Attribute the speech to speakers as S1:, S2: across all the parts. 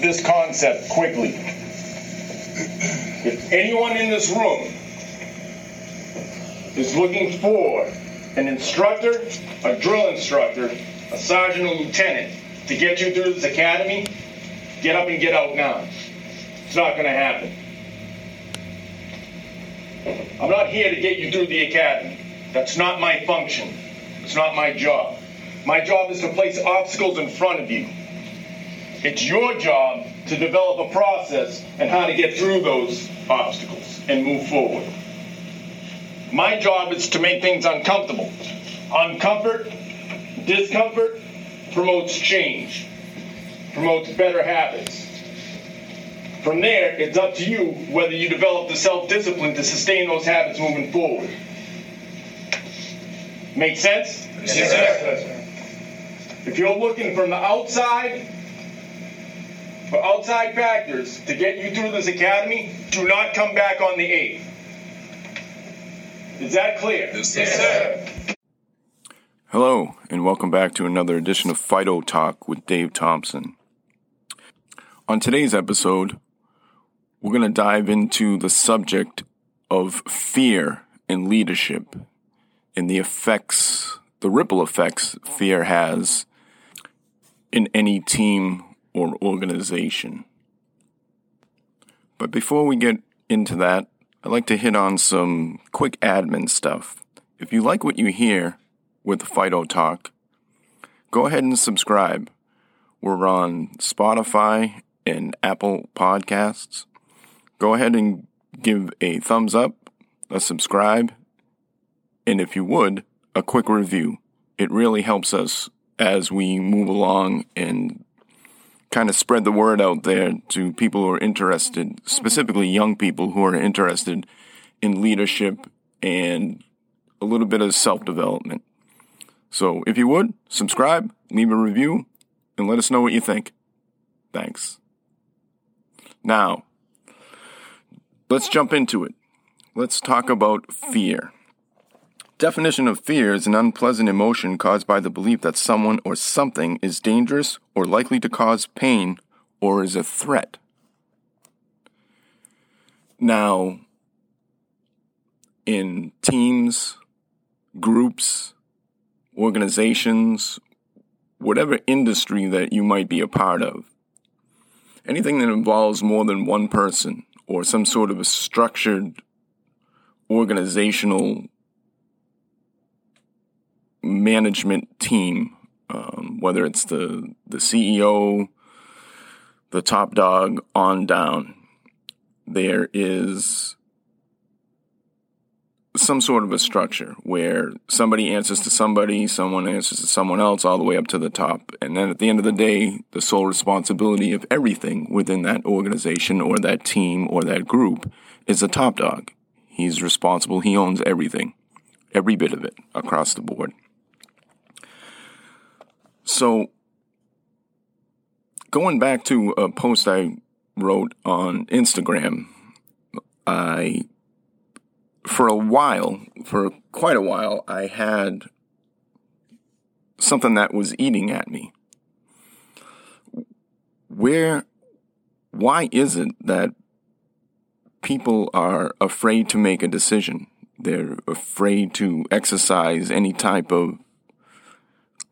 S1: this concept quickly. If anyone in this room is looking for an instructor, a drill instructor, a sergeant or lieutenant to get you through this academy, get up and get out now. It's not going to happen. I'm not here to get you through the academy. That's not my function. It's not my job. My job is to place obstacles in front of you. It's your job to develop a process and how to get through those obstacles and move forward. My job is to make things uncomfortable. Uncomfort, discomfort promotes change, promotes better habits. From there, it's up to you whether you develop the self discipline to sustain those habits moving forward. Make sense?
S2: Yes, sir.
S1: If you're looking from the outside for outside factors to get you through this academy, do not come back on the 8th. Is that clear?
S2: Yes, sir.
S3: Hello, and welcome back to another edition of Fido Talk with Dave Thompson. On today's episode, we're going to dive into the subject of fear in leadership and the effects, the ripple effects fear has in any team or organization. But before we get into that, I'd like to hit on some quick admin stuff. If you like what you hear with Fido Talk, go ahead and subscribe. We're on Spotify and Apple Podcasts. Go ahead and give a thumbs up, a subscribe, and if you would, a quick review. It really helps us as we move along and kind of spread the word out there to people who are interested, mm-hmm. specifically young people who are interested in leadership and a little bit of self development. So if you would, subscribe, leave a review, and let us know what you think. Thanks. Now, let's jump into it. Let's talk about fear. Definition of fear is an unpleasant emotion caused by the belief that someone or something is dangerous or likely to cause pain or is a threat. Now, in teams, groups, organizations, whatever industry that you might be a part of, anything that involves more than one person or some sort of a structured organizational management team, um, whether it's the the CEO, the top dog on down, there is some sort of a structure where somebody answers to somebody, someone answers to someone else, all the way up to the top. And then at the end of the day, the sole responsibility of everything within that organization or that team or that group is the top dog. He's responsible, he owns everything, every bit of it across the board. So, going back to a post I wrote on Instagram, I, for a while, for quite a while, I had something that was eating at me. Where, why is it that people are afraid to make a decision? They're afraid to exercise any type of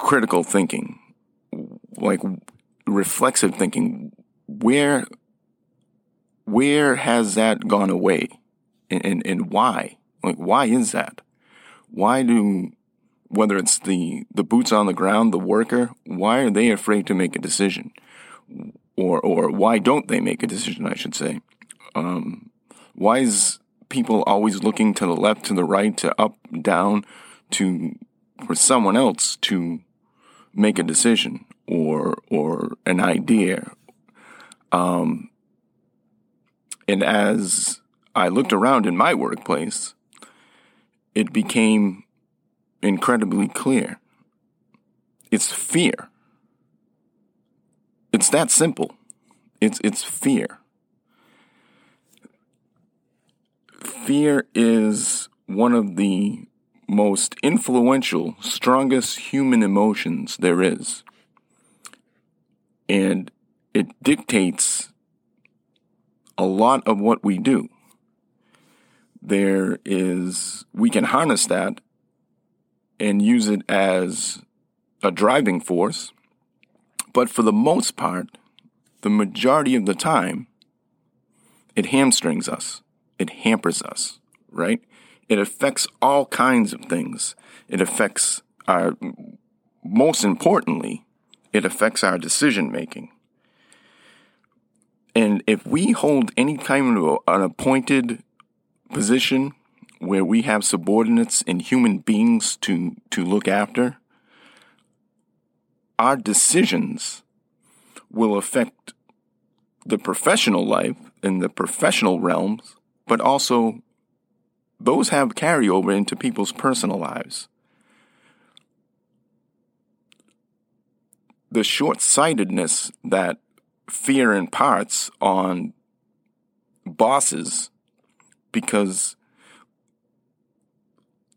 S3: critical thinking, like reflexive thinking, where where has that gone away, and, and and why? Like, why is that? Why do whether it's the the boots on the ground, the worker, why are they afraid to make a decision, or or why don't they make a decision? I should say. Um, why is people always looking to the left, to the right, to up, down, to for someone else to make a decision or or an idea. Um, and as I looked around in my workplace, it became incredibly clear. It's fear. It's that simple. It's it's fear. Fear is one of the most influential, strongest human emotions there is. And it dictates a lot of what we do. There is, we can harness that and use it as a driving force. But for the most part, the majority of the time, it hamstrings us, it hampers us, right? It affects all kinds of things. It affects our, most importantly, it affects our decision making. And if we hold any kind of an appointed position where we have subordinates and human beings to, to look after, our decisions will affect the professional life in the professional realms, but also those have carryover into people's personal lives. The short sightedness that fear imparts on bosses because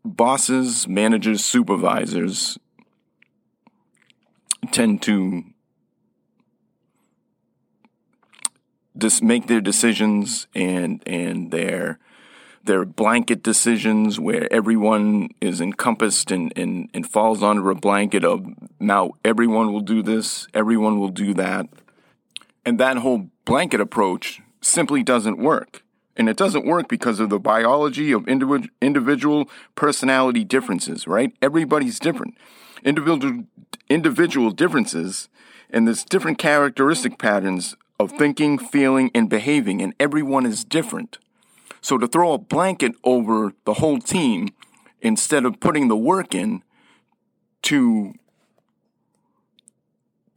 S3: bosses, managers, supervisors tend to just make their decisions and and their their blanket decisions where everyone is encompassed and, and, and falls under a blanket of now everyone will do this, everyone will do that. And that whole blanket approach simply doesn't work. And it doesn't work because of the biology of individual, individual personality differences, right? Everybody's different. Individual, individual differences and there's different characteristic patterns of thinking, feeling, and behaving, and everyone is different. So to throw a blanket over the whole team instead of putting the work in to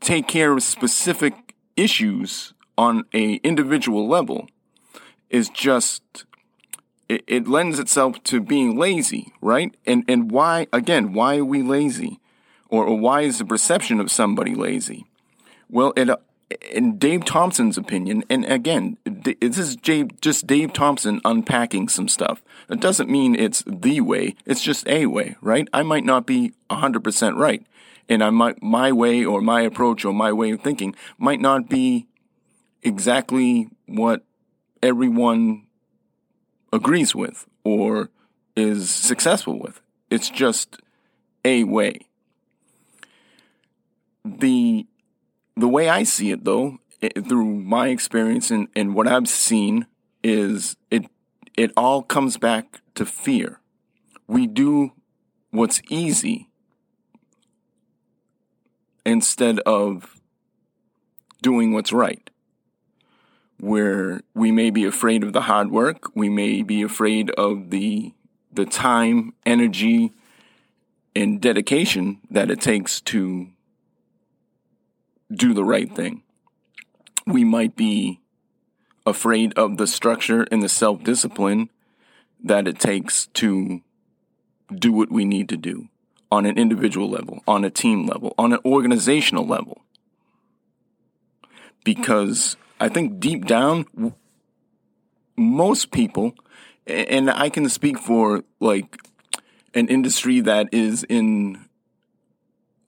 S3: take care of specific issues on a individual level is just it, it, lends itself to being lazy, right? And and why again, why are we lazy? Or, or why is the perception of somebody lazy? Well, it in Dave Thompson's opinion, and again, this is just Dave Thompson unpacking some stuff. It doesn't mean it's the way, it's just a way, right? I might not be 100% right. And I might, my way or my approach or my way of thinking might not be exactly what everyone agrees with or is successful with. It's just a way. The the way I see it, though, it, through my experience and, and what I've seen, is it it all comes back to fear. We do what's easy instead of doing what's right. Where we may be afraid of the hard work, we may be afraid of the the time, energy, and dedication that it takes to do the right thing. We might be afraid of the structure and the self discipline that it takes to do what we need to do on an individual level, on a team level, on an organizational level. Because I think deep down, most people, and I can speak for like an industry that is in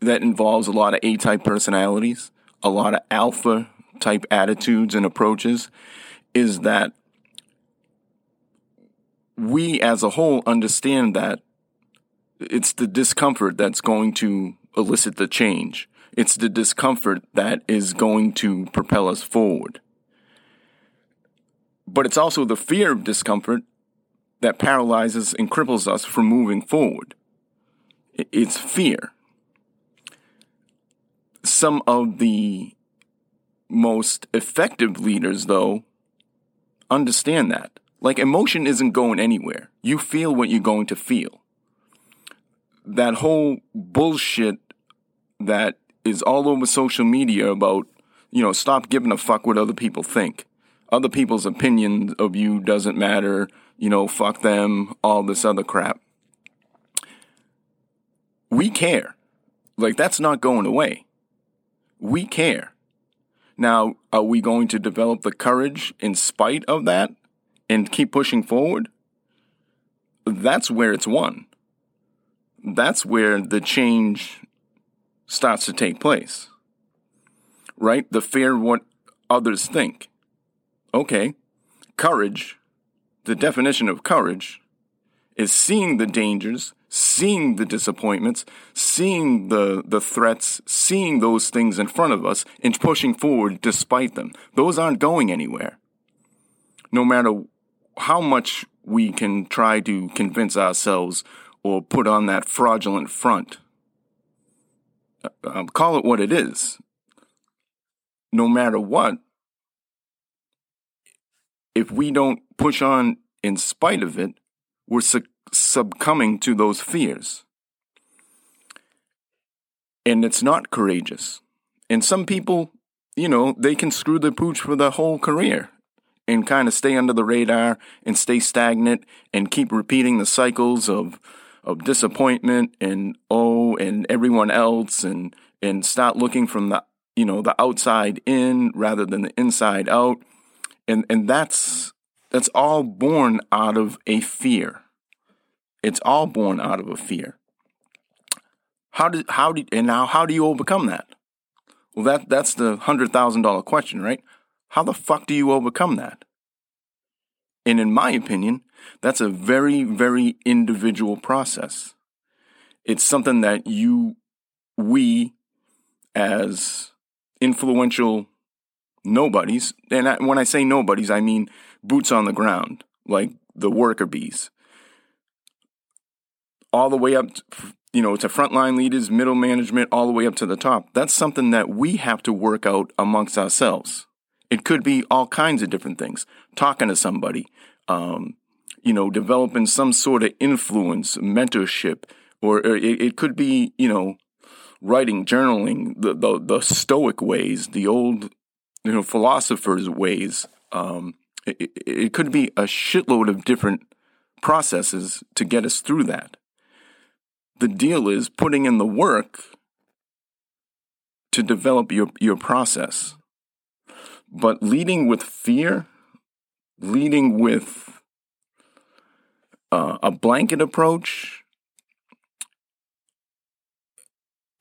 S3: that involves a lot of A type personalities, a lot of alpha type attitudes and approaches, is that we as a whole understand that it's the discomfort that's going to elicit the change. It's the discomfort that is going to propel us forward. But it's also the fear of discomfort that paralyzes and cripples us from moving forward. It's fear some of the most effective leaders, though, understand that. Like, emotion isn't going anywhere. You feel what you're going to feel. That whole bullshit that is all over social media about, you know, stop giving a fuck what other people think. Other people's opinion of you doesn't matter, you know, fuck them, all this other crap. We care. Like, that's not going away we care. Now, are we going to develop the courage in spite of that and keep pushing forward? That's where it's won. That's where the change starts to take place. Right? The fear of what others think. Okay, courage, the definition of courage is seeing the dangers, seeing the disappointments, seeing the, the threats, seeing those things in front of us, and pushing forward despite them. Those aren't going anywhere. No matter how much we can try to convince ourselves or put on that fraudulent front. Um, call it what it is. No matter what, if we don't push on in spite of it, we're su- succumbing to those fears. And it's not courageous. And some people, you know, they can screw the pooch for their whole career and kind of stay under the radar and stay stagnant and keep repeating the cycles of of disappointment and oh and everyone else and and start looking from the you know the outside in rather than the inside out and and that's that's all born out of a fear. It's all born out of a fear. How do how do and now how do you overcome that? Well that that's the hundred thousand dollar question right? How the fuck do you overcome that? And in my opinion that's a very, very individual process. It's something that you, we, as influential nobodies, and when I say nobodies, I mean boots on the ground, like the worker bees, all the way up, to, you know, to frontline leaders, middle management, all the way up to the top. That's something that we have to work out amongst ourselves. It could be all kinds of different things. Talking to somebody, um, you know, developing some sort of influence, mentorship, or, or it, it, could be, you know, writing, journaling, the, the, the Stoic ways, the old, you know, philosophers' ways. Um, it, it could be a shitload of different processes to get us through that. The deal is putting in the work to develop your, your process. But leading with fear, leading with uh, a blanket approach,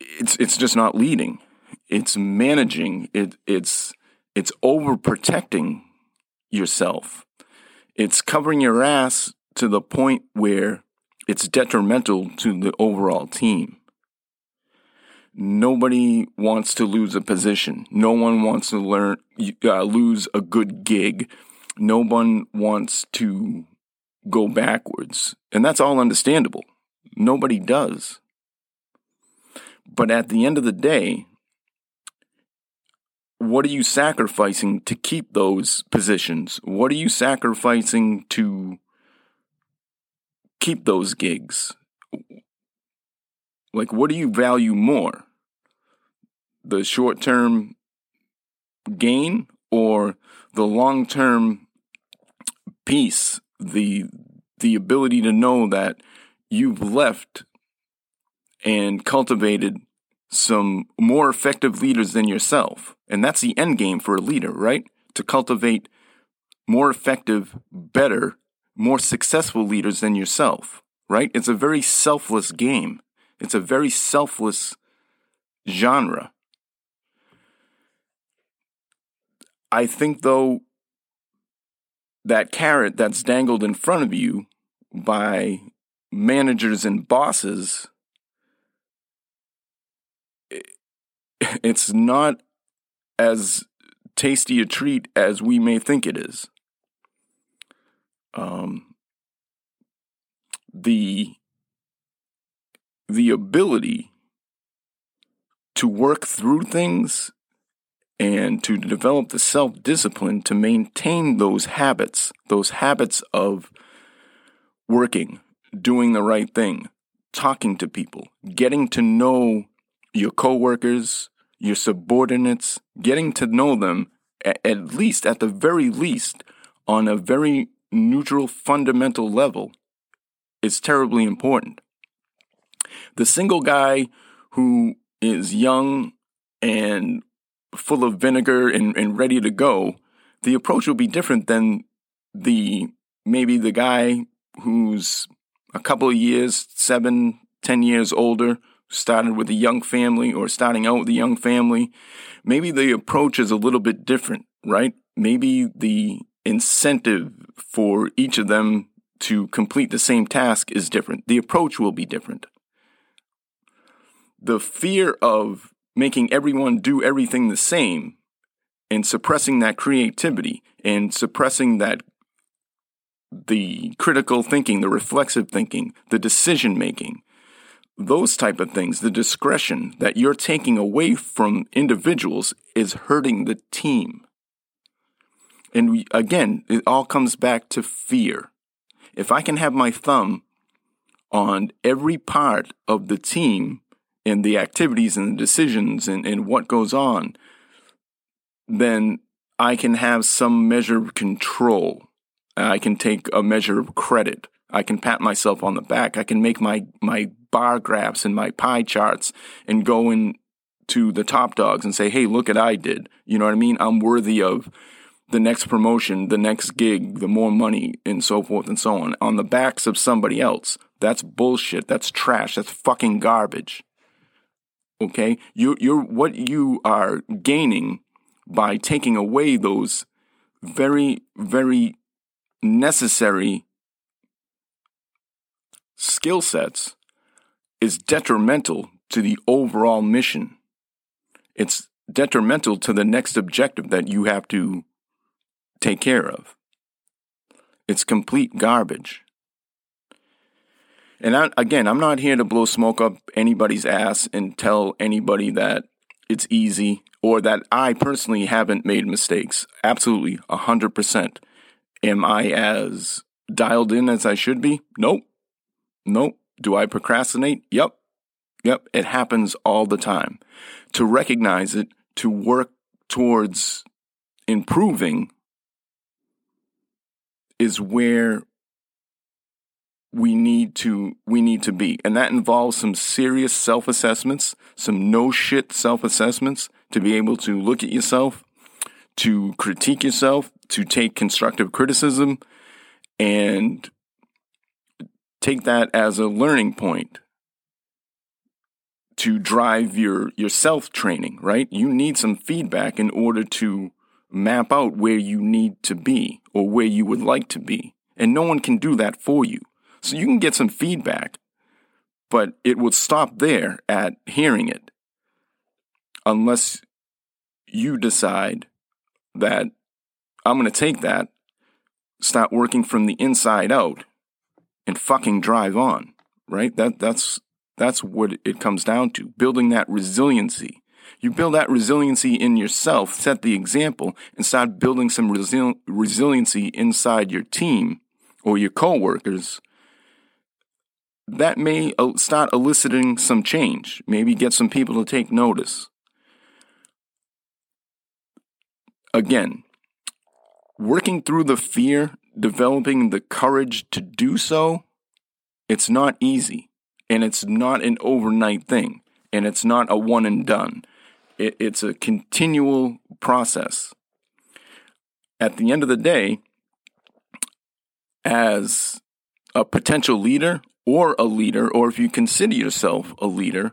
S3: it's it's just not leading. It's managing. It it's it's overprotecting yourself. It's covering your ass to the point where it's detrimental to the overall team. Nobody wants to lose a position. No one wants to learn uh, lose a good gig. No one wants to go backwards. And that's all understandable. Nobody does. But at the end of the day, what are you sacrificing to keep those positions? What are you sacrificing to keep those gigs? Like, what do you value more? The short term gain or the long term peace the the ability to know that you've left and cultivated some more effective leaders than yourself. And that's the end game for a leader, right? To cultivate more effective, better, more successful leaders than yourself, right? It's a very selfless game. It's a very selfless genre. I think, though, that carrot that's dangled in front of you by managers and bosses, it's not as tasty a treat as we may think it is. Um, the the ability to work through things and to develop the self discipline to maintain those habits, those habits of working, doing the right thing, talking to people, getting to know your coworkers, your subordinates, getting to know them at least, at the very least, on a very neutral, fundamental level is terribly important. The single guy who is young and full of vinegar and, and ready to go, the approach will be different than the maybe the guy who's a couple of years, seven, ten years older, started with a young family or starting out with a young family. Maybe the approach is a little bit different. right? Maybe the incentive for each of them to complete the same task is different. The approach will be different. The fear of making everyone do everything the same and suppressing that creativity and suppressing that the critical thinking, the reflexive thinking, the decision making, those type of things, the discretion that you're taking away from individuals is hurting the team. And we, again, it all comes back to fear. If I can have my thumb on every part of the team and the activities and the decisions and, and what goes on, then I can have some measure of control. I can take a measure of credit. I can pat myself on the back. I can make my, my bar graphs and my pie charts and go into the top dogs and say, hey, look at I did. You know what I mean? I'm worthy of the next promotion, the next gig, the more money, and so forth and so on on the backs of somebody else. That's bullshit. That's trash. That's fucking garbage. Okay? You, you're, what you are gaining by taking away those very, very necessary skill sets is detrimental to the overall mission. It's detrimental to the next objective that you have to take care of. It's complete garbage. And I, again, I'm not here to blow smoke up anybody's ass and tell anybody that it's easy or that I personally haven't made mistakes. Absolutely, 100%. Am I as dialed in as I should be? Nope. Nope. Do I procrastinate? Yep. Yep. It happens all the time. To recognize it, to work towards improving is where we need to we need to be and that involves some serious self-assessments some no shit self-assessments to be able to look at yourself to critique yourself to take constructive criticism and take that as a learning point to drive your your self training right you need some feedback in order to map out where you need to be or where you would like to be. And no one can do that for you. So you can get some feedback, but it would stop there at hearing it unless you decide that I'm going to take that, start working from the inside out and fucking drive on, right? That that's that's what it comes down to, building that resiliency you build that resiliency in yourself, set the example, and start building some resi- resiliency inside your team or your coworkers. That may uh, start eliciting some change, maybe get some people to take notice. Again, working through the fear, developing the courage to do so, it's not easy. And it's not an overnight thing. And it's not a one and done. It, it's a continual process. At the end of the day, as a potential leader or a leader, or if you consider yourself a leader,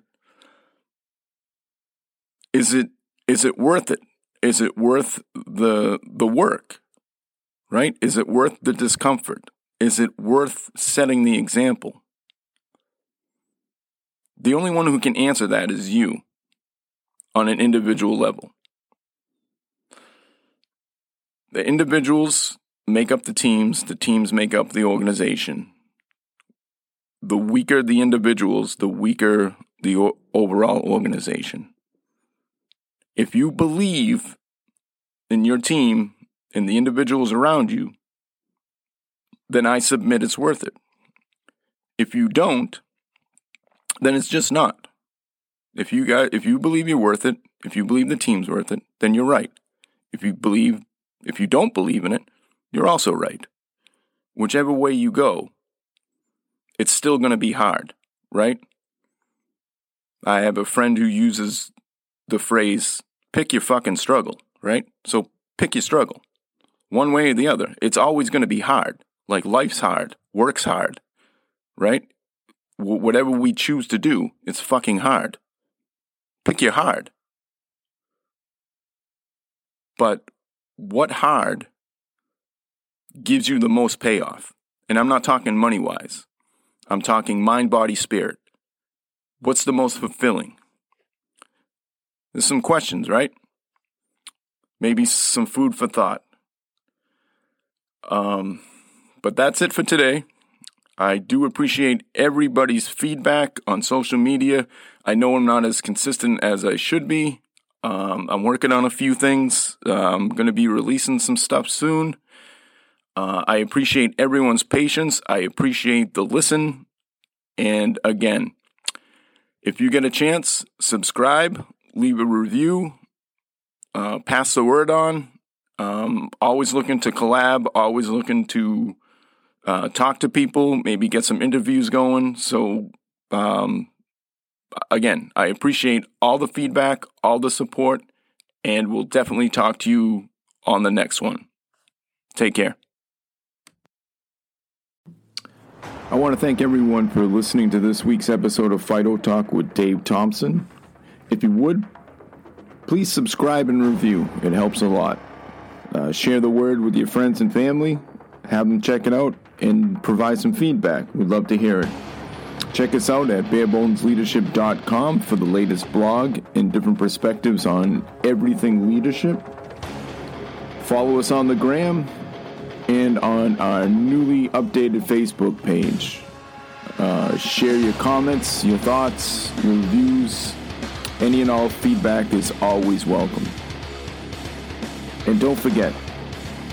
S3: is it is it worth it? Is it worth the the work? Right? Is it worth the discomfort? Is it worth setting the example? The only one who can answer that is you on an individual level. The individuals make up the teams, the teams make up the organization. The weaker the individuals, the weaker the o- overall organization. If you believe in your team and the individuals around you, then I submit it's worth it. If you don't, then it's just not. If you got if you believe you're worth it, if you believe the team's worth it, then you're right. If you believe if you don't believe in it, you're also right. Whichever way you go, it's still going to be hard, right? I have a friend who uses the phrase pick your fucking struggle, right? So pick your struggle. One way or the other. It's always going to be hard. Like life's hard, work's hard, right? W- whatever we choose to do, it's fucking hard. Pick your hard. But what hard gives you the most payoff? And I'm not talking money wise, I'm talking mind, body, spirit. What's the most fulfilling? There's some questions, right? Maybe some food for thought. Um, but that's it for today. I do appreciate everybody's feedback on social media. I know I'm not as consistent as I should be. Um, I'm working on a few things. Uh, I'm going to be releasing some stuff soon. Uh, I appreciate everyone's patience. I appreciate the listen. And again, if you get a chance, subscribe, leave a review, uh, pass the word on. Um, always looking to collab, always looking to uh, talk to people, maybe get some interviews going. So, um, again, I appreciate all the feedback, all the support, and we'll definitely talk to you on the next one. Take care. I want to thank everyone for listening to this week's episode of Fido Talk with Dave Thompson. If you would, please subscribe and review. It helps a lot. Uh, share the word with your friends and family. Have them check it out and provide some feedback. We'd love to hear it. Check us out at barebonesleadership.com for the latest blog and different perspectives on everything leadership. Follow us on the gram and on our newly updated Facebook page. Uh, share your comments, your thoughts, your views. Any and all feedback is always welcome. And don't forget,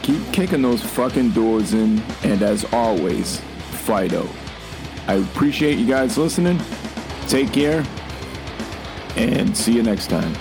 S3: keep kicking those fucking doors in, and as always, Fido. I appreciate you guys listening. Take care, and see you next time.